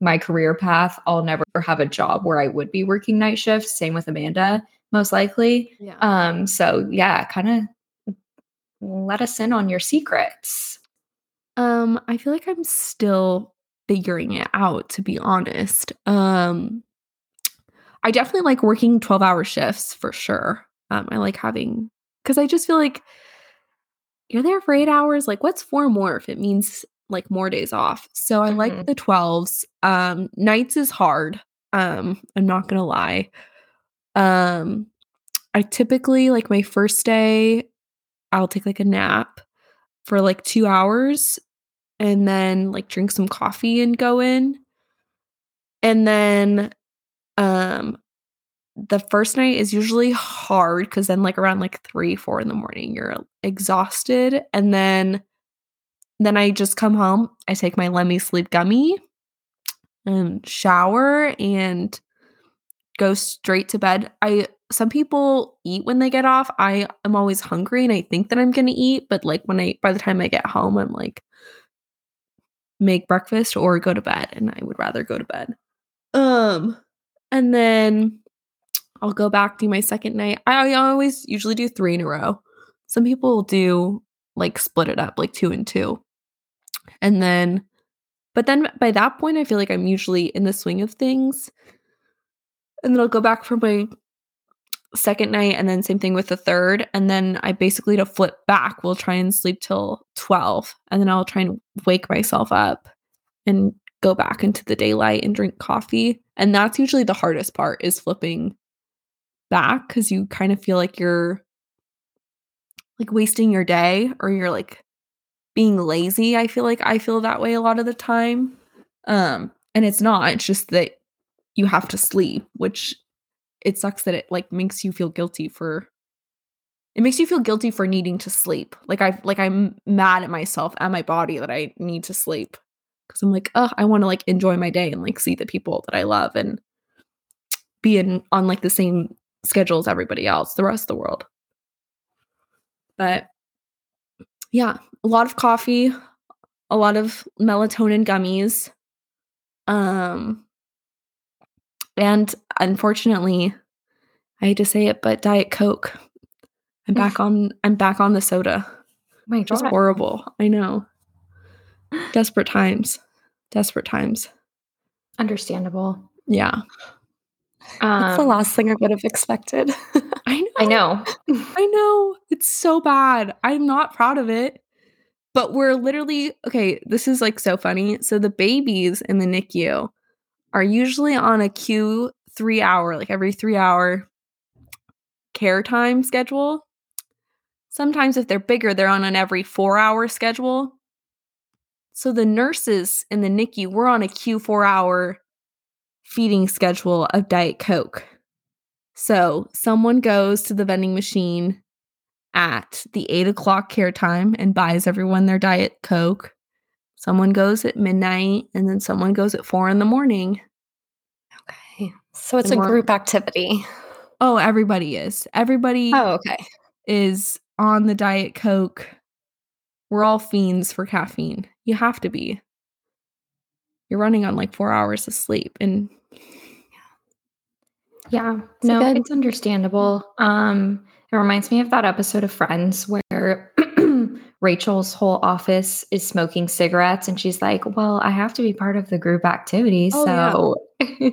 my career path, I'll never have a job where I would be working night shifts. Same with Amanda, most likely. Yeah. Um, so yeah, kind of let us in on your secrets. Um, I feel like I'm still figuring it out, to be honest. Um, I definitely like working 12 hour shifts for sure. Um, I like having because I just feel like you're there for eight hours. Like, what's four more if it means like more days off? So I mm-hmm. like the 12s. Um, nights is hard. Um, I'm not gonna lie. Um, I typically like my first day, I'll take like a nap for like two hours and then like drink some coffee and go in. And then um the first night is usually hard because then like around like three four in the morning you're exhausted and then then i just come home i take my Lemme sleep gummy and shower and go straight to bed i some people eat when they get off i am always hungry and i think that i'm gonna eat but like when i by the time i get home i'm like make breakfast or go to bed and i would rather go to bed um and then I'll go back, do my second night. I, I always usually do three in a row. Some people do like split it up, like two and two. And then, but then by that point, I feel like I'm usually in the swing of things. And then I'll go back for my second night and then same thing with the third and then i basically to flip back will try and sleep till 12 and then i'll try and wake myself up and go back into the daylight and drink coffee and that's usually the hardest part is flipping back because you kind of feel like you're like wasting your day or you're like being lazy. I feel like I feel that way a lot of the time. Um, and it's not, it's just that you have to sleep, which it sucks that it like makes you feel guilty for it makes you feel guilty for needing to sleep. Like I like I'm mad at myself and my body that I need to sleep. Cause I'm like, oh, I want to like enjoy my day and like see the people that I love and be in on like the same schedule as everybody else, the rest of the world. But yeah, a lot of coffee, a lot of melatonin gummies. Um and unfortunately, I hate to say it, but Diet Coke. I'm back on I'm back on the soda. My God. It's horrible. I know. Desperate times. Desperate times. Understandable. Yeah. Um, That's the um, last thing I would have expected. I know. I know. I know. It's so bad. I'm not proud of it. But we're literally okay. This is like so funny. So the babies in the NICU are usually on a Q three hour, like every three hour care time schedule. Sometimes if they're bigger, they're on an every four hour schedule. So the nurses in the NICU were on a Q4 hour feeding schedule of Diet Coke. So someone goes to the vending machine at the eight o'clock care time and buys everyone their Diet Coke. Someone goes at midnight and then someone goes at four in the morning. Okay. So it's and a group activity. Oh, everybody is. Everybody oh, okay. is on the Diet Coke. We're all fiends for caffeine. You have to be. You're running on like four hours of sleep. And yeah, no, good- it's understandable. Um, it reminds me of that episode of Friends where Rachel's whole office is smoking cigarettes, and she's like, "Well, I have to be part of the group activity, oh, so yeah.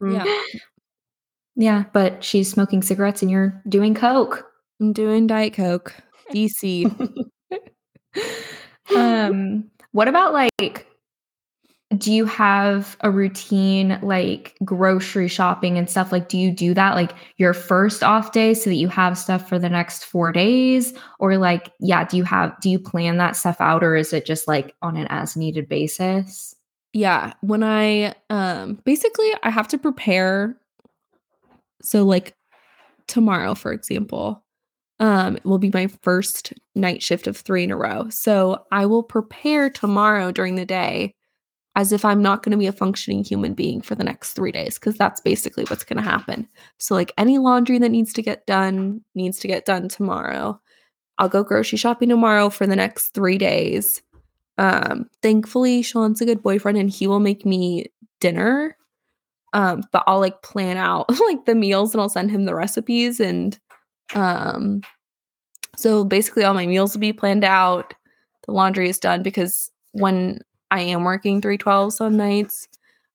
yeah. Yeah, but she's smoking cigarettes and you're doing coke. I'm doing Diet Coke. DC. um, what about like do you have a routine like grocery shopping and stuff? Like do you do that like your first off day so that you have stuff for the next 4 days? Or like yeah do you have do you plan that stuff out or is it just like on an as needed basis? Yeah when i um basically i have to prepare so like tomorrow for example um will be my first night shift of 3 in a row. So i will prepare tomorrow during the day as if I'm not going to be a functioning human being for the next three days, because that's basically what's going to happen. So, like any laundry that needs to get done needs to get done tomorrow. I'll go grocery shopping tomorrow for the next three days. Um, thankfully, Sean's a good boyfriend and he will make me dinner. Um, but I'll like plan out like the meals and I'll send him the recipes and um so basically all my meals will be planned out. The laundry is done because when I am working 312 some nights.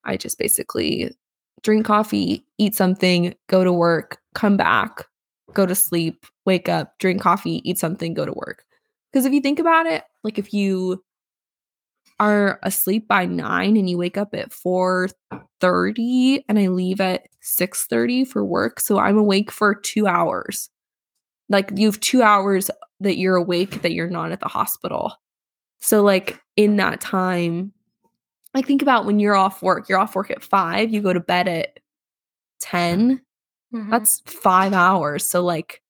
I just basically drink coffee, eat something, go to work, come back, go to sleep, wake up, drink coffee, eat something, go to work. Because if you think about it, like if you are asleep by 9 and you wake up at 4:30 and I leave at 6:30 for work, so I'm awake for 2 hours. Like you have 2 hours that you're awake that you're not at the hospital. So, like, in that time, like, think about when you're off work, you're off work at five, you go to bed at 10. Mm-hmm. That's five hours. So, like,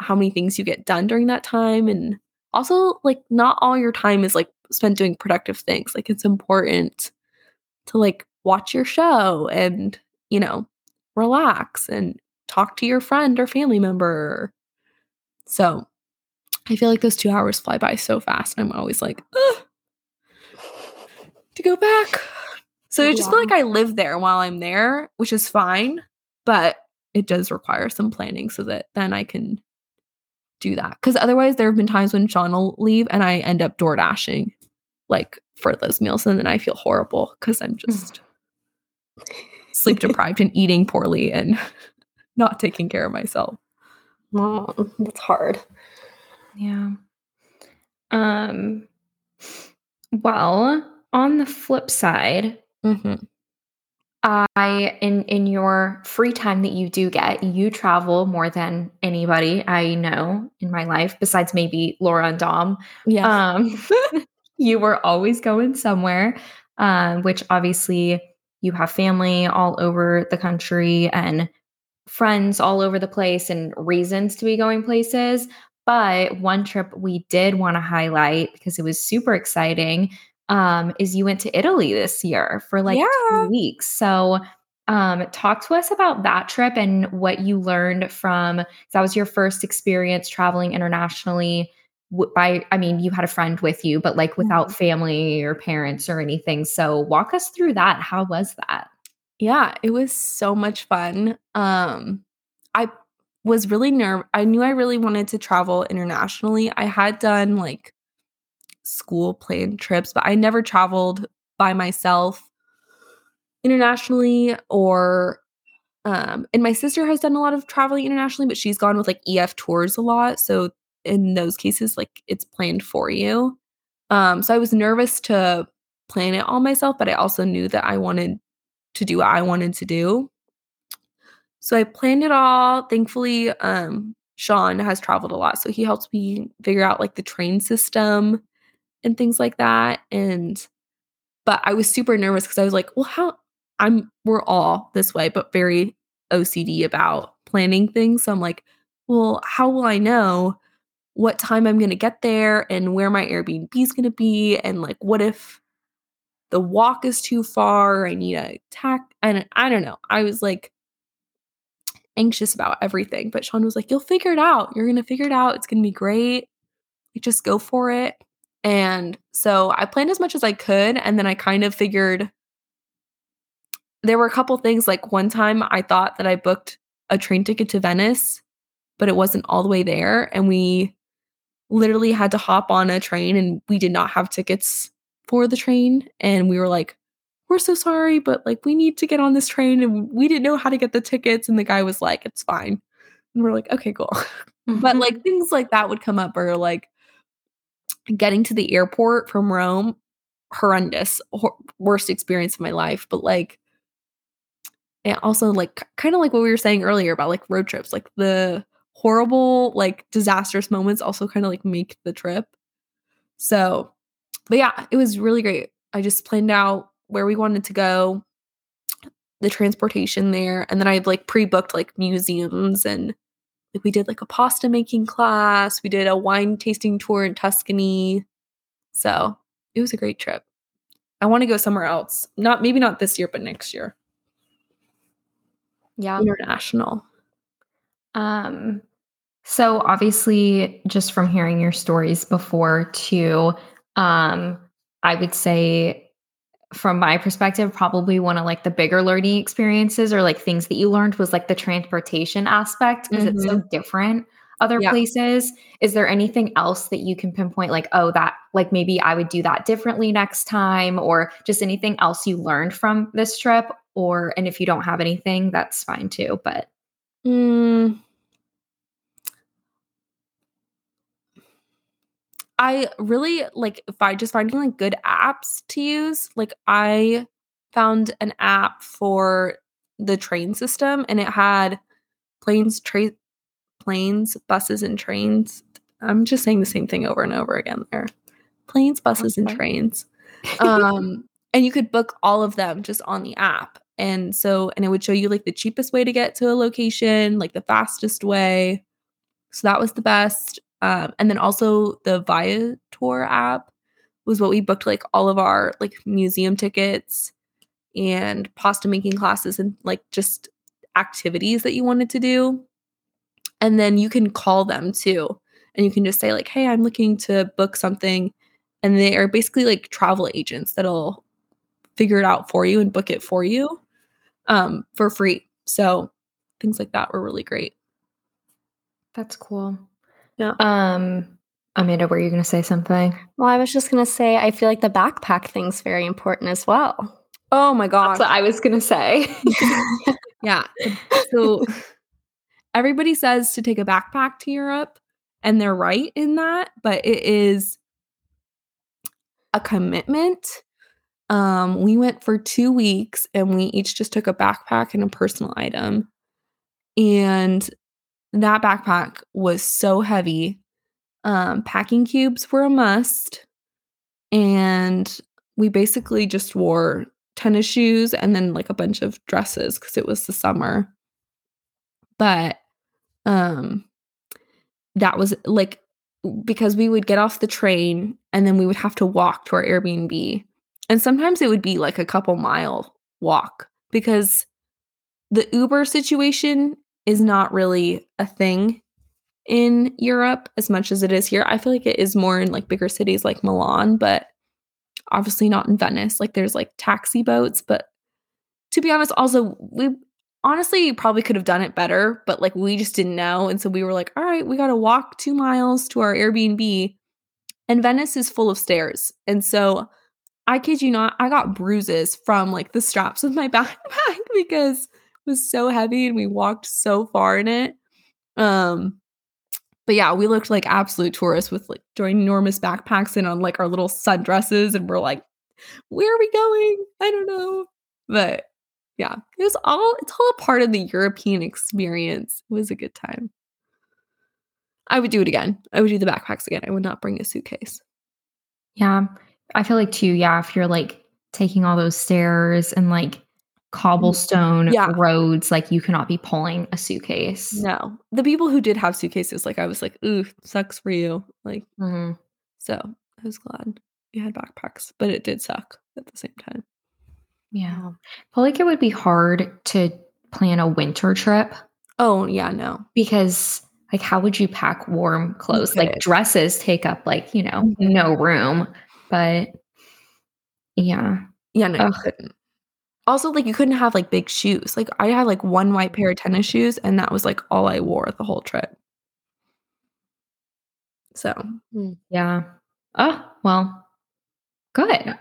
how many things you get done during that time. And also, like, not all your time is like spent doing productive things. Like, it's important to like watch your show and, you know, relax and talk to your friend or family member. So, I feel like those two hours fly by so fast. I'm always like, to go back. So I just feel like I live there while I'm there, which is fine, but it does require some planning so that then I can do that. Because otherwise, there have been times when Sean will leave and I end up door dashing like for those meals, and then I feel horrible because I'm mm. just sleep deprived and eating poorly and not taking care of myself. Oh, that's hard. Yeah. Um well, on the flip side, mm-hmm. I in in your free time that you do get, you travel more than anybody I know in my life, besides maybe Laura and Dom. Yeah. Um, you were always going somewhere, um, which obviously you have family all over the country and friends all over the place and reasons to be going places. But one trip we did want to highlight because it was super exciting um, is you went to Italy this year for like yeah. two weeks. So um, talk to us about that trip and what you learned from that was your first experience traveling internationally by i mean you had a friend with you but like without mm-hmm. family or parents or anything so walk us through that how was that yeah it was so much fun um i was really nerve I knew I really wanted to travel internationally. I had done like school planned trips, but I never traveled by myself internationally or um and my sister has done a lot of traveling internationally, but she's gone with like EF tours a lot. So in those cases like it's planned for you. Um so I was nervous to plan it all myself, but I also knew that I wanted to do what I wanted to do. So I planned it all. Thankfully, um, Sean has traveled a lot, so he helps me figure out like the train system and things like that. And but I was super nervous because I was like, well, how I'm we're all this way, but very OCD about planning things. So I'm like, well, how will I know what time I'm gonna get there and where my Airbnb is gonna be? And like, what if the walk is too far? I need a tack. And I don't know. I was like anxious about everything. But Sean was like, You'll figure it out. You're going to figure it out. It's going to be great. Just go for it. And so I planned as much as I could. And then I kind of figured there were a couple things. Like one time I thought that I booked a train ticket to Venice, but it wasn't all the way there. And we literally had to hop on a train and we did not have tickets for the train. And we were like, we're so sorry, but like we need to get on this train and we didn't know how to get the tickets. And the guy was like, it's fine. And we're like, okay, cool. but like mm-hmm. things like that would come up or like getting to the airport from Rome, horrendous, hor- worst experience of my life. But like, and also like kind of like what we were saying earlier about like road trips, like the horrible, like disastrous moments also kind of like make the trip. So, but yeah, it was really great. I just planned out where we wanted to go, the transportation there, and then I like pre-booked like museums and like we did like a pasta making class, we did a wine tasting tour in Tuscany. So, it was a great trip. I want to go somewhere else. Not maybe not this year, but next year. Yeah. International. Um so obviously just from hearing your stories before too, um, I would say from my perspective, probably one of like the bigger learning experiences or like things that you learned was like the transportation aspect because it's so different other Yeah. places. Is there anything else that you can pinpoint like, oh, that like maybe I would do that differently next time, or just anything else you learned from this trip? Or and if you don't have anything, that's fine too. But Mm. I really like if I just finding like good apps to use. Like I found an app for the train system and it had planes, tra- planes, buses, and trains. I'm just saying the same thing over and over again there. Planes, buses, and trains. Um, and you could book all of them just on the app. And so, and it would show you like the cheapest way to get to a location, like the fastest way. So that was the best. Um, and then also the Viator app was what we booked like all of our like museum tickets and pasta making classes and like just activities that you wanted to do. And then you can call them too. And you can just say, like, hey, I'm looking to book something. And they are basically like travel agents that'll figure it out for you and book it for you um, for free. So things like that were really great. that's cool. Yeah. Um, Amanda, were you gonna say something? Well, I was just gonna say I feel like the backpack thing's very important as well. Oh my gosh. That's what I was gonna say. Yeah. So everybody says to take a backpack to Europe, and they're right in that, but it is a commitment. Um, we went for two weeks and we each just took a backpack and a personal item. And that backpack was so heavy. Um, packing cubes were a must. And we basically just wore tennis shoes and then like a bunch of dresses because it was the summer. But um that was like because we would get off the train and then we would have to walk to our Airbnb. And sometimes it would be like a couple mile walk because the Uber situation is not really a thing in Europe as much as it is here. I feel like it is more in like bigger cities like Milan, but obviously not in Venice. Like there's like taxi boats, but to be honest, also we honestly probably could have done it better, but like we just didn't know. And so we were like, all right, we got to walk two miles to our Airbnb. And Venice is full of stairs. And so I kid you not, I got bruises from like the straps of my backpack because was so heavy and we walked so far in it. Um, but yeah, we looked like absolute tourists with like ginormous backpacks and on like our little sundresses, and we're like, where are we going? I don't know. But yeah, it was all it's all a part of the European experience. It was a good time. I would do it again. I would do the backpacks again. I would not bring a suitcase. Yeah. I feel like too, yeah, if you're like taking all those stairs and like cobblestone Yeah. roads, like you cannot be pulling a suitcase. No, the people who did have suitcases, like I was like, ooh, sucks for you. Like, Mhm. so I was glad we had backpacks, but it did suck at the same time. Yeah. I feel like it would be hard to plan a winter trip Oh yeah, no. because like how would you pack warm clothes? Like dresses take up like, you know, Mhm. no room. But yeah. Yeah, no, you. Also, like you couldn't have like big shoes. Like I had like one white pair of tennis shoes, and that was like all I wore the whole trip. So Yeah. Oh, well, good.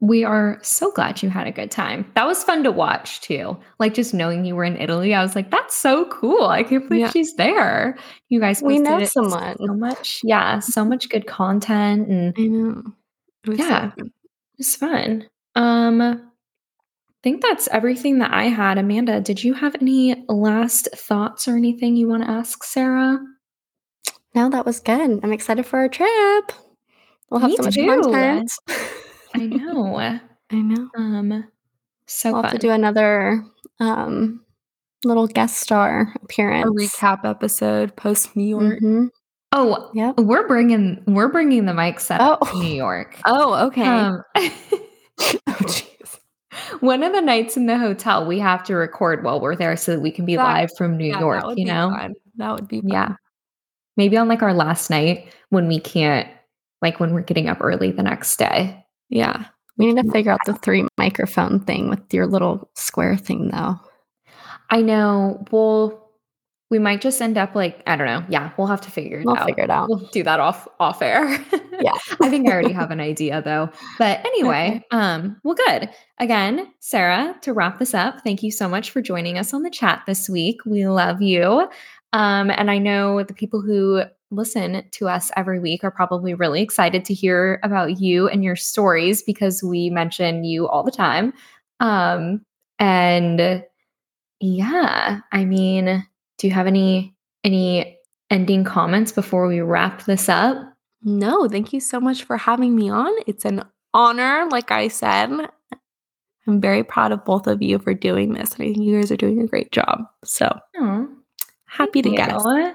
We are so glad you had a good time. That was fun to watch too. Like just knowing you were in Italy, I was like, that's so cool. I can't believe Yeah. she's there. You guys We know it someone. so much. Yeah, so much good content and I know. Yeah. It was so Yeah. good. it's fun. Um think that's everything that I had. Amanda, did you have any last thoughts or anything you want to ask Sarah? No, that was good. I'm excited for our trip. We'll have Me so much too. content. I know. I know. Um so we'll have fun. to do another um, little guest star A appearance. recap episode post New York. Mhm. oh, Yep. we're bringing we're bringing the mic set up to Oh. New York. Oh, okay. Um, Oh. one of the nights in the hotel, we have to record while we're there so that we can be That- live from New Yeah, York, you know? fun. That would be fun. Yeah. Maybe on like our last night when we can't, like when we're getting up early the next day. Yeah. We need to figure out the three microphone thing with your little square thing, though. I know. Well, we might just end up like, I don't know. Yeah, we'll have to figure it We'll out. figure it out. We'll do that off off air. Yeah. I think I already have an idea though. But anyway, um, well, good. Again, Sarah, to wrap this up, thank you so much for joining us on the chat this week. We love you. Um, and I know the people who listen to us every week are probably really excited to hear about you and your stories because we mention you all the time. Um, and yeah, I mean, do you have any any ending comments before we wrap this up? No, thank you so much for having me on. It's an honor, like I said. I'm very proud of both of you for doing this. And I think you guys are doing a great job. So Aw, happy to thank guess. you.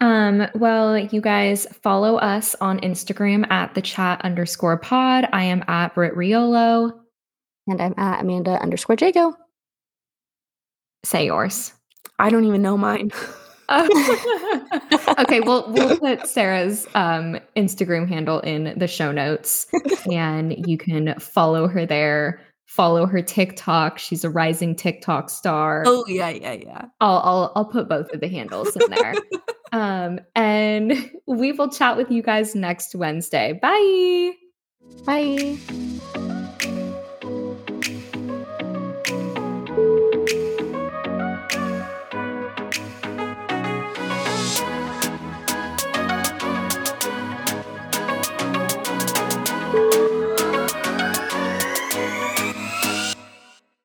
Um, well, you guys follow us on Instagram at the chat underscore pod. I am at Britt Riolo. And I'm at Amanda underscore Jagow. Say yours. I don't even know mine. okay, well, we'll put Sarah's um, Instagram handle in the show notes, and you can follow her there. Follow her TikTok. She's a rising TikTok star. oh, yeah, yeah, yeah. I'll, I'll I'll put both of the handles in there. um, and we will chat with you guys next Wednesday. Bye. Bye.